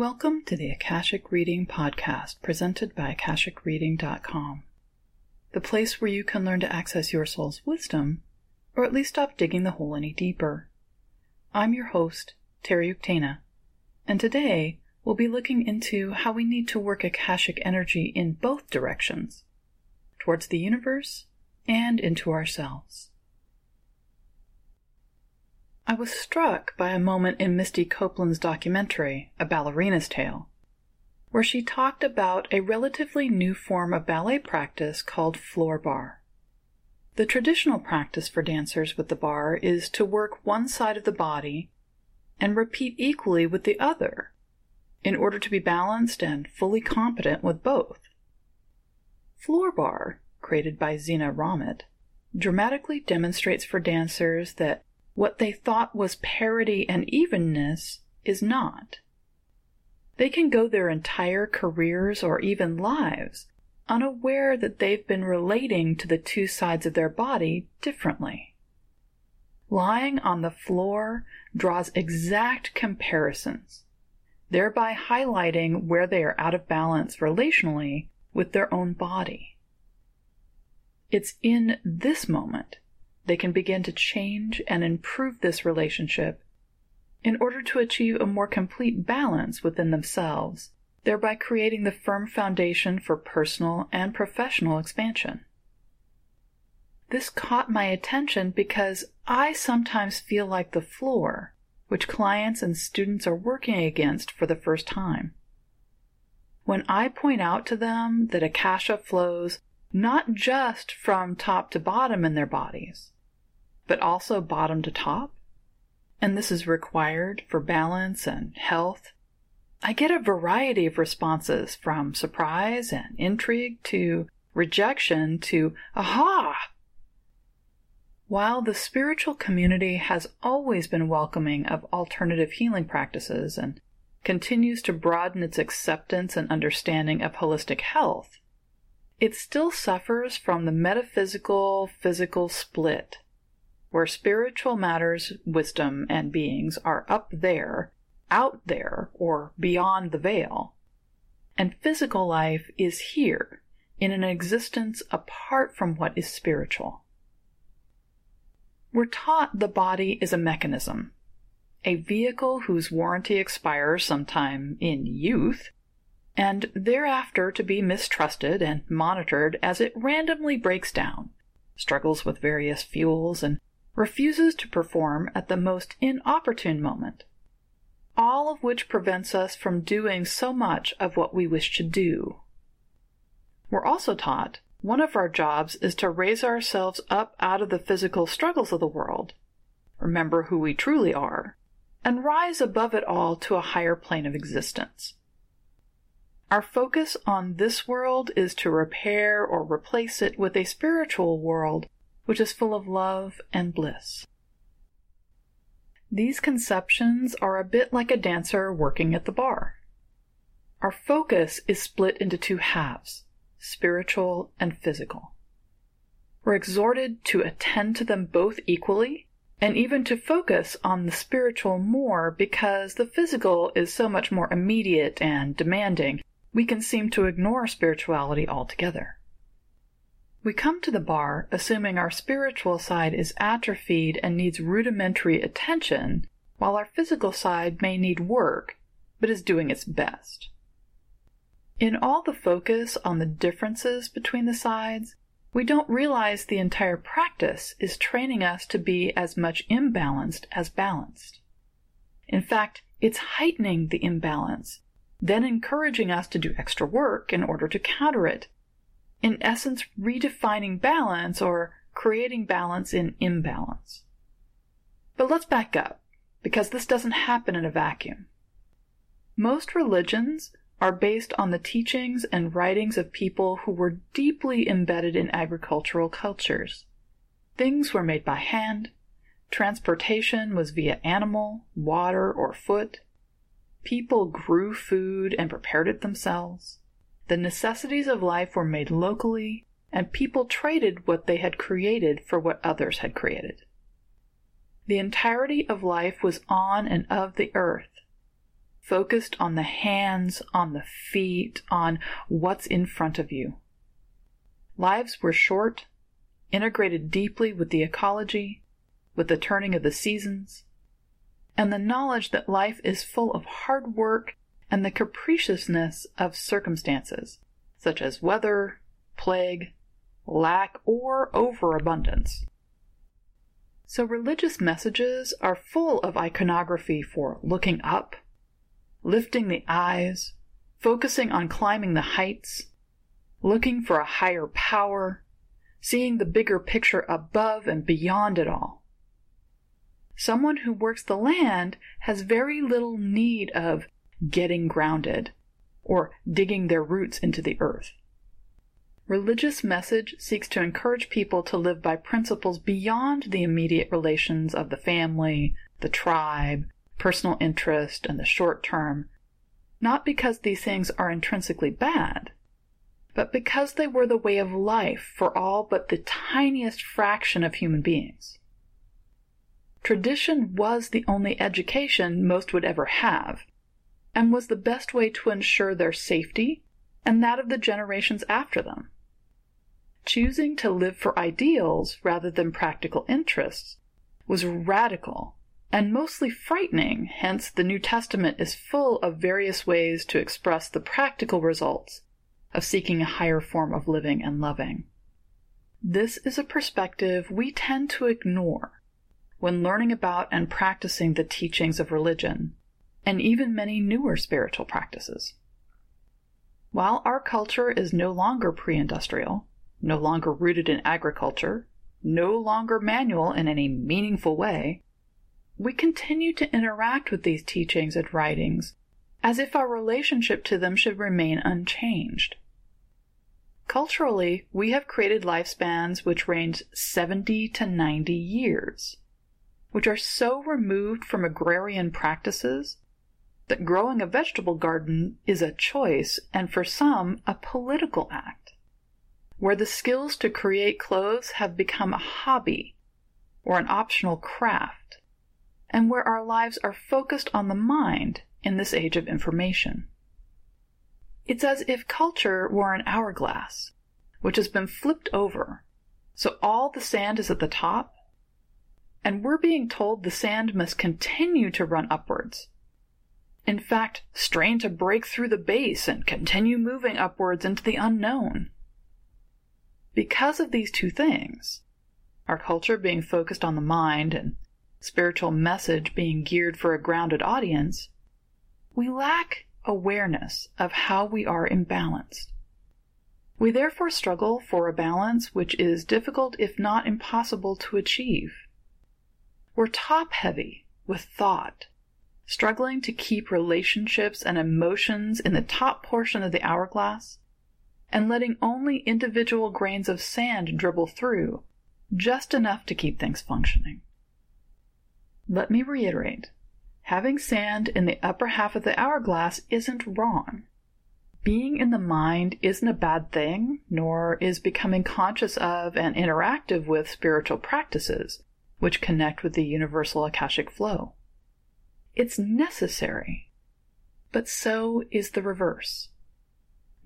Welcome to the Akashic Reading Podcast presented by AkashicReading.com, the place where you can learn to access your soul's wisdom, or at least stop digging the hole any deeper. I'm your host, Terry Uktana, and today we'll be looking into how we need to work Akashic energy in both directions towards the universe and into ourselves. I was struck by a moment in Misty Copeland's documentary, A Ballerina's Tale, where she talked about a relatively new form of ballet practice called floor bar. The traditional practice for dancers with the bar is to work one side of the body and repeat equally with the other in order to be balanced and fully competent with both. Floor bar, created by Zena Rommett, dramatically demonstrates for dancers that what they thought was parity and evenness is not. They can go their entire careers or even lives unaware that they've been relating to the two sides of their body differently. Lying on the floor draws exact comparisons, thereby highlighting where they are out of balance relationally with their own body. It's in this moment they can begin to change and improve this relationship in order to achieve a more complete balance within themselves, thereby creating the firm foundation for personal and professional expansion. This caught my attention because I sometimes feel like the floor, which clients and students are working against for the first time. When I point out to them that Akasha flows not just from top to bottom in their bodies, but also bottom to top, and this is required for balance and health, I get a variety of responses from surprise and intrigue to rejection to aha. While the spiritual community has always been welcoming of alternative healing practices and continues to broaden its acceptance and understanding of holistic health, it still suffers from the metaphysical physical split, where spiritual matters, wisdom, and beings are up there, out there, or beyond the veil, and physical life is here in an existence apart from what is spiritual. We're taught the body is a mechanism, a vehicle whose warranty expires sometime in youth and thereafter to be mistrusted and monitored as it randomly breaks down, struggles with various fuels, and refuses to perform at the most inopportune moment, all of which prevents us from doing so much of what we wish to do. We're also taught one of our jobs is to raise ourselves up out of the physical struggles of the world, remember who we truly are, and rise above it all to a higher plane of existence. Our focus on this world is to repair or replace it with a spiritual world which is full of love and bliss. These conceptions are a bit like a dancer working at the bar. Our focus is split into two halves spiritual and physical. We're exhorted to attend to them both equally and even to focus on the spiritual more because the physical is so much more immediate and demanding we can seem to ignore spirituality altogether. We come to the bar assuming our spiritual side is atrophied and needs rudimentary attention, while our physical side may need work, but is doing its best. In all the focus on the differences between the sides, we don't realize the entire practice is training us to be as much imbalanced as balanced. In fact, it's heightening the imbalance then encouraging us to do extra work in order to counter it. In essence, redefining balance or creating balance in imbalance. But let's back up, because this doesn't happen in a vacuum. Most religions are based on the teachings and writings of people who were deeply embedded in agricultural cultures. Things were made by hand, transportation was via animal, water, or foot, People grew food and prepared it themselves. The necessities of life were made locally, and people traded what they had created for what others had created. The entirety of life was on and of the earth. focused on the hands, on the feet, on what's in front of you. Lives were short, integrated deeply with the ecology, with the turning of the seasons, and the knowledge that life is full of hard work and the capriciousness of circumstances, such as weather, plague, lack, or overabundance. So, religious messages are full of iconography for looking up, lifting the eyes, focusing on climbing the heights, looking for a higher power, seeing the bigger picture above and beyond it all. Someone who works the land has very little need of getting grounded or digging their roots into the earth. Religious message seeks to encourage people to live by principles beyond the immediate relations of the family, the tribe, personal interest, and the short term, not because these things are intrinsically bad, but because they were the way of life for all but the tiniest fraction of human beings. Tradition was the only education most would ever have, and was the best way to ensure their safety and that of the generations after them. Choosing to live for ideals rather than practical interests was radical and mostly frightening, hence, the New Testament is full of various ways to express the practical results of seeking a higher form of living and loving. This is a perspective we tend to ignore when learning about and practicing the teachings of religion, and even many newer spiritual practices. While our culture is no longer pre industrial, no longer rooted in agriculture, no longer manual in any meaningful way, we continue to interact with these teachings and writings as if our relationship to them should remain unchanged. Culturally, we have created lifespans which range 70 to 90 years, which are so removed from agrarian practices that growing a vegetable garden is a choice and for some a political act where the skills to create clothes have become a hobby or an optional craft, and where our lives are focused on the mind in this age of information. It's as if culture were an hourglass, which has been flipped over, so all the sand is at the top, and we're being told the sand must continue to run upwards. In fact, strain to break through the base and continue moving upwards into the unknown. Because of these two things, our culture being focused on the mind and spiritual message being geared for a grounded audience, we lack awareness of how we are imbalanced. We therefore struggle for a balance which is difficult, if not impossible, to achieve. We're top heavy with thought, struggling to keep relationships and emotions in the top portion of the hourglass and letting only individual grains of sand dribble through, just enough to keep things functioning. Let me reiterate having sand in the upper half of the hourglass isn't wrong. Being in the mind isn't a bad thing, nor is becoming conscious of and interactive with spiritual practices, which connect with the universal Akashic flow. It's necessary, but so is the reverse.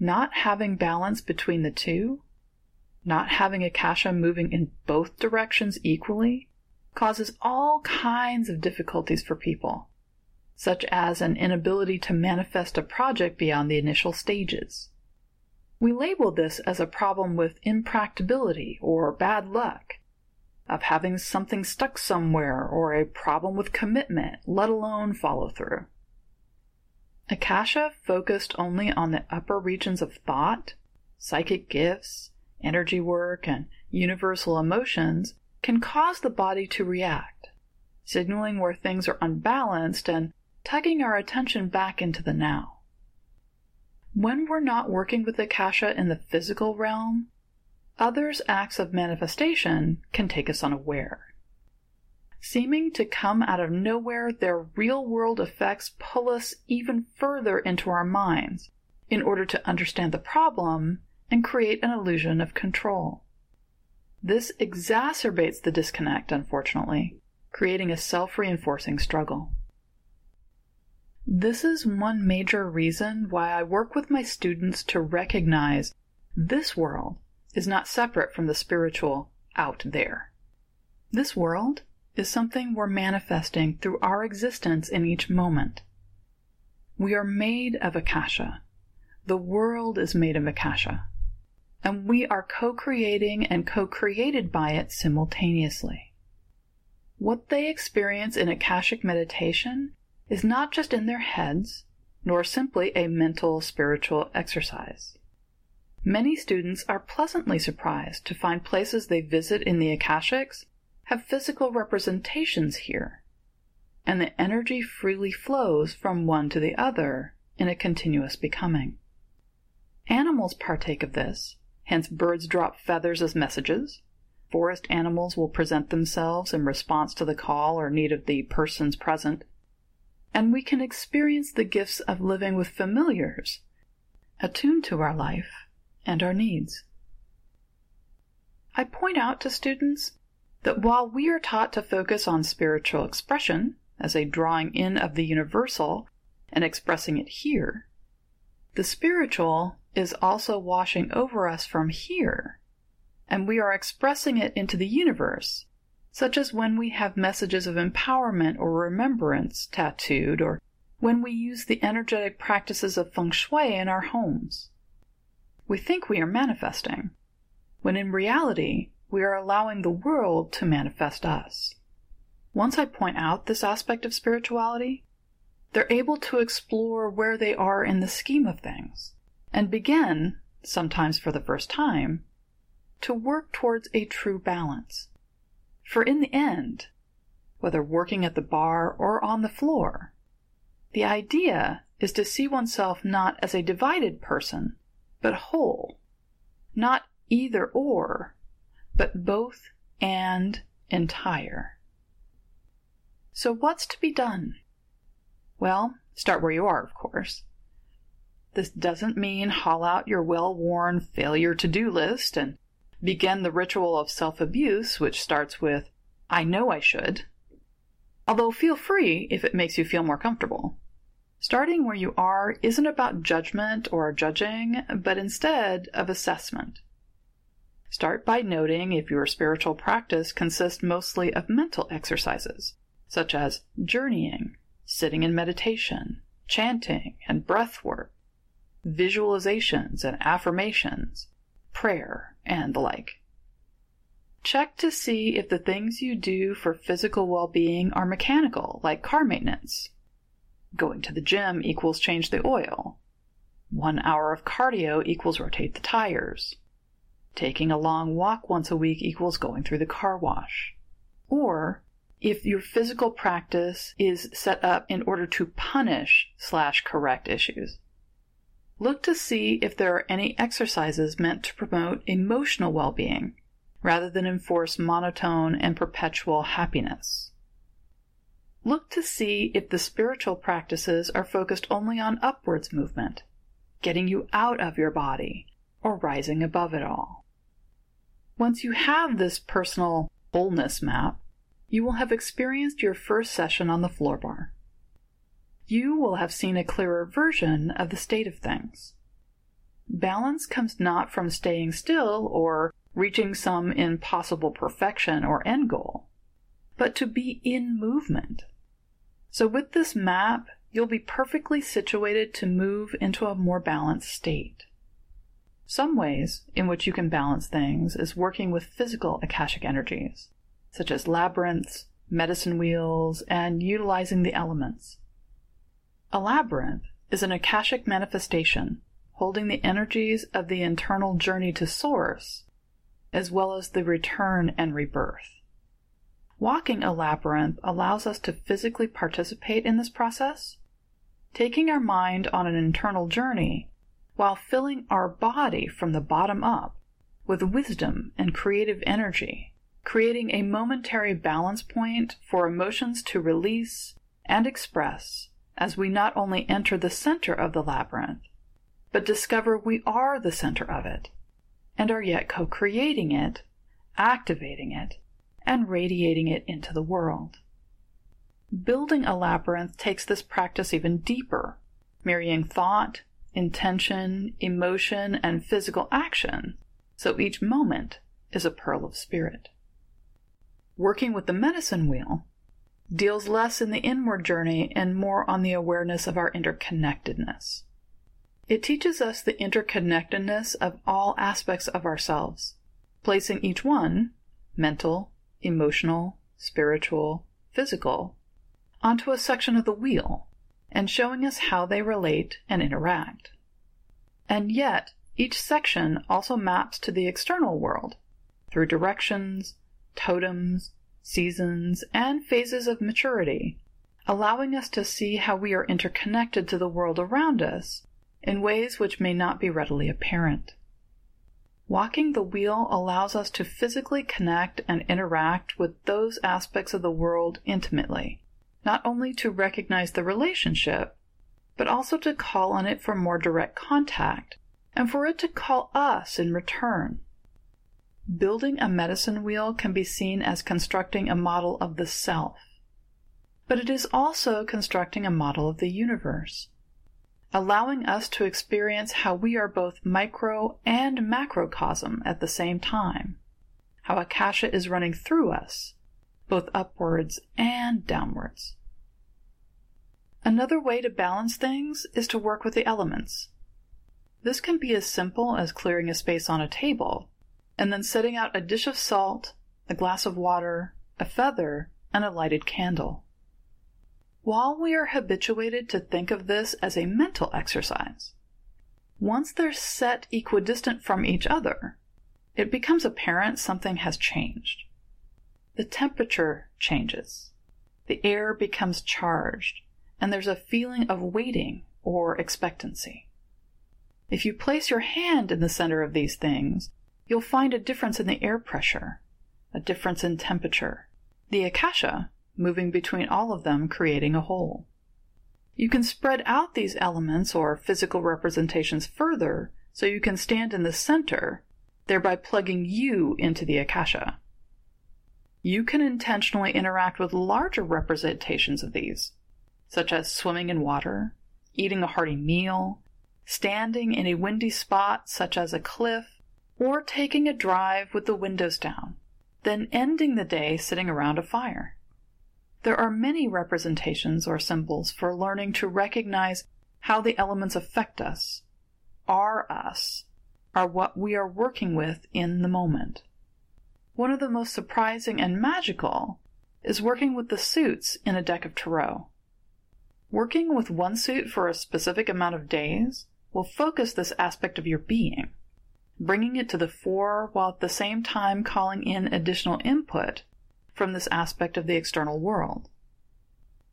Not having balance between the two, not having Akasha moving in both directions equally, causes all kinds of difficulties for people, such as an inability to manifest a project beyond the initial stages. We label this as a problem with impracticability or bad luck, of having something stuck somewhere, or a problem with commitment, let alone follow through. Akasha focused only on the upper regions of thought, psychic gifts, energy work, and universal emotions can cause the body to react, signaling where things are unbalanced and tugging our attention back into the now. When we're not working with Akasha in the physical realm, others' acts of manifestation can take us unaware. Seeming to come out of nowhere, their real world effects pull us even further into our minds in order to understand the problem and create an illusion of control. This exacerbates the disconnect, unfortunately, creating a self reinforcing struggle. This is one major reason why I work with my students to recognize this world is not separate from the spiritual out there. This world is something we're manifesting through our existence in each moment. We are made of Akasha. The world is made of Akasha. And we are co creating and co created by it simultaneously. What they experience in Akashic meditation is not just in their heads, nor simply a mental spiritual exercise. Many students are pleasantly surprised to find places they visit in the Akashics have physical representations here, and the energy freely flows from one to the other in a continuous becoming. Animals partake of this, hence, birds drop feathers as messages. Forest animals will present themselves in response to the call or need of the persons present and we can experience the gifts of living with familiars, attuned to our life and our needs. I point out to students that while we are taught to focus on spiritual expression as a drawing in of the universal and expressing it here, the spiritual is also washing over us from here, and we are expressing it into the universe such as when we have messages of empowerment or remembrance tattooed, or when we use the energetic practices of feng shui in our homes. We think we are manifesting, when in reality, we are allowing the world to manifest us. Once I point out this aspect of spirituality, they're able to explore where they are in the scheme of things and begin, sometimes for the first time, to work towards a true balance. For in the end, whether working at the bar or on the floor, the idea is to see oneself not as a divided person, but whole, not either or, but both and entire. So, what's to be done? Well, start where you are, of course. This doesn't mean haul out your well worn failure to do list and begin the ritual of self abuse, which starts with, I know I should. Although feel free if it makes you feel more comfortable. Starting where you are isn't about judgment or judging, but instead of assessment. Start by noting if your spiritual practice consists mostly of mental exercises, such as journeying, sitting in meditation, chanting, and breath work, visualizations and affirmations, prayer, and the like. Check to see if the things you do for physical well being are mechanical, like car maintenance. Going to the gym equals change the oil. One hour of cardio equals rotate the tires. Taking a long walk once a week equals going through the car wash. Or if your physical practice is set up in order to punish slash correct issues. Look to see if there are any exercises meant to promote emotional well being rather than enforce monotone and perpetual happiness. Look to see if the spiritual practices are focused only on upwards movement, getting you out of your body, or rising above it all. Once you have this personal wholeness map, you will have experienced your first session on the floor bar you will have seen a clearer version of the state of things. Balance comes not from staying still or reaching some impossible perfection or end goal, but to be in movement. So, with this map, you'll be perfectly situated to move into a more balanced state. Some ways in which you can balance things is working with physical Akashic energies, such as labyrinths, medicine wheels, and utilizing the elements. A labyrinth is an Akashic manifestation holding the energies of the internal journey to Source, as well as the return and rebirth. Walking a labyrinth allows us to physically participate in this process, taking our mind on an internal journey while filling our body from the bottom up with wisdom and creative energy, creating a momentary balance point for emotions to release and express as we not only enter the center of the labyrinth, but discover we are the center of it, and are yet co creating it, activating it, and radiating it into the world. Building a labyrinth takes this practice even deeper, marrying thought, intention, emotion, and physical action, so each moment is a pearl of spirit. Working with the medicine wheel deals less in the inward journey and more on the awareness of our interconnectedness. It teaches us the interconnectedness of all aspects of ourselves, placing each one mental, emotional, spiritual, physical onto a section of the wheel and showing us how they relate and interact. And yet, each section also maps to the external world through directions, totems, seasons, and phases of maturity, allowing us to see how we are interconnected to the world around us in ways which may not be readily apparent. Walking the wheel allows us to physically connect and interact with those aspects of the world intimately, not only to recognize the relationship, but also to call on it for more direct contact and for it to call us in return. Building a medicine wheel can be seen as constructing a model of the self, but it is also constructing a model of the universe, allowing us to experience how we are both micro and macrocosm at the same time, how Akasha is running through us, both upwards and downwards. Another way to balance things is to work with the elements. This can be as simple as clearing a space on a table and then setting out a dish of salt, a glass of water, a feather, and a lighted candle. While we are habituated to think of this as a mental exercise, once they're set equidistant from each other, it becomes apparent something has changed. The temperature changes, the air becomes charged, and there's a feeling of waiting or expectancy. If you place your hand in the center of these things, you'll find a difference in the air pressure, a difference in temperature, the akasha moving between all of them, creating a whole. You can spread out these elements or physical representations further so you can stand in the center, thereby plugging you into the akasha. You can intentionally interact with larger representations of these, such as swimming in water, eating a hearty meal, standing in a windy spot such as a cliff, or taking a drive with the windows down, then ending the day sitting around a fire. There are many representations or symbols for learning to recognize how the elements affect us, are us, are what we are working with in the moment. One of the most surprising and magical is working with the suits in a deck of tarot. Working with one suit for a specific amount of days will focus this aspect of your being, bringing it to the fore while at the same time calling in additional input from this aspect of the external world.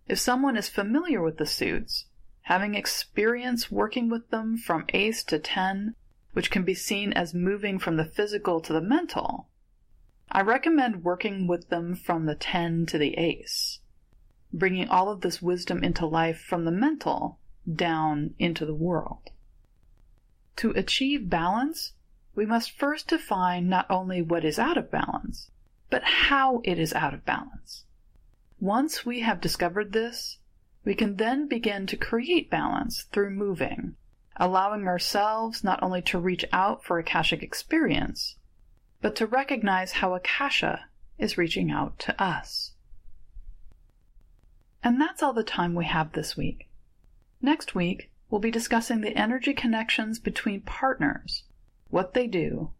If someone is familiar with the suits, having experience working with them from ace to 10, which can be seen as moving from the physical to the mental, I recommend working with them from the 10 to the ace, bringing all of this wisdom into life from the mental down into the world. To achieve balance, we must first define not only what is out of balance, but how it is out of balance. Once we have discovered this, we can then begin to create balance through moving, allowing ourselves not only to reach out for Akashic experience, but to recognize how Akasha is reaching out to us. And that's all the time we have this week. Next week, we'll be discussing the energy connections between partners, what they do,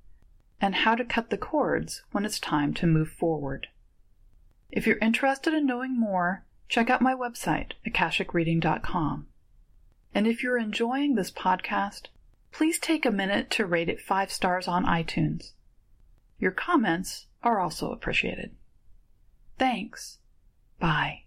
and how to cut the cords when it's time to move forward. If you're interested in knowing more, check out my website, akashicreading.com. And if you're enjoying this podcast, please take a minute to rate it five stars on iTunes. Your comments are also appreciated. Thanks. Bye.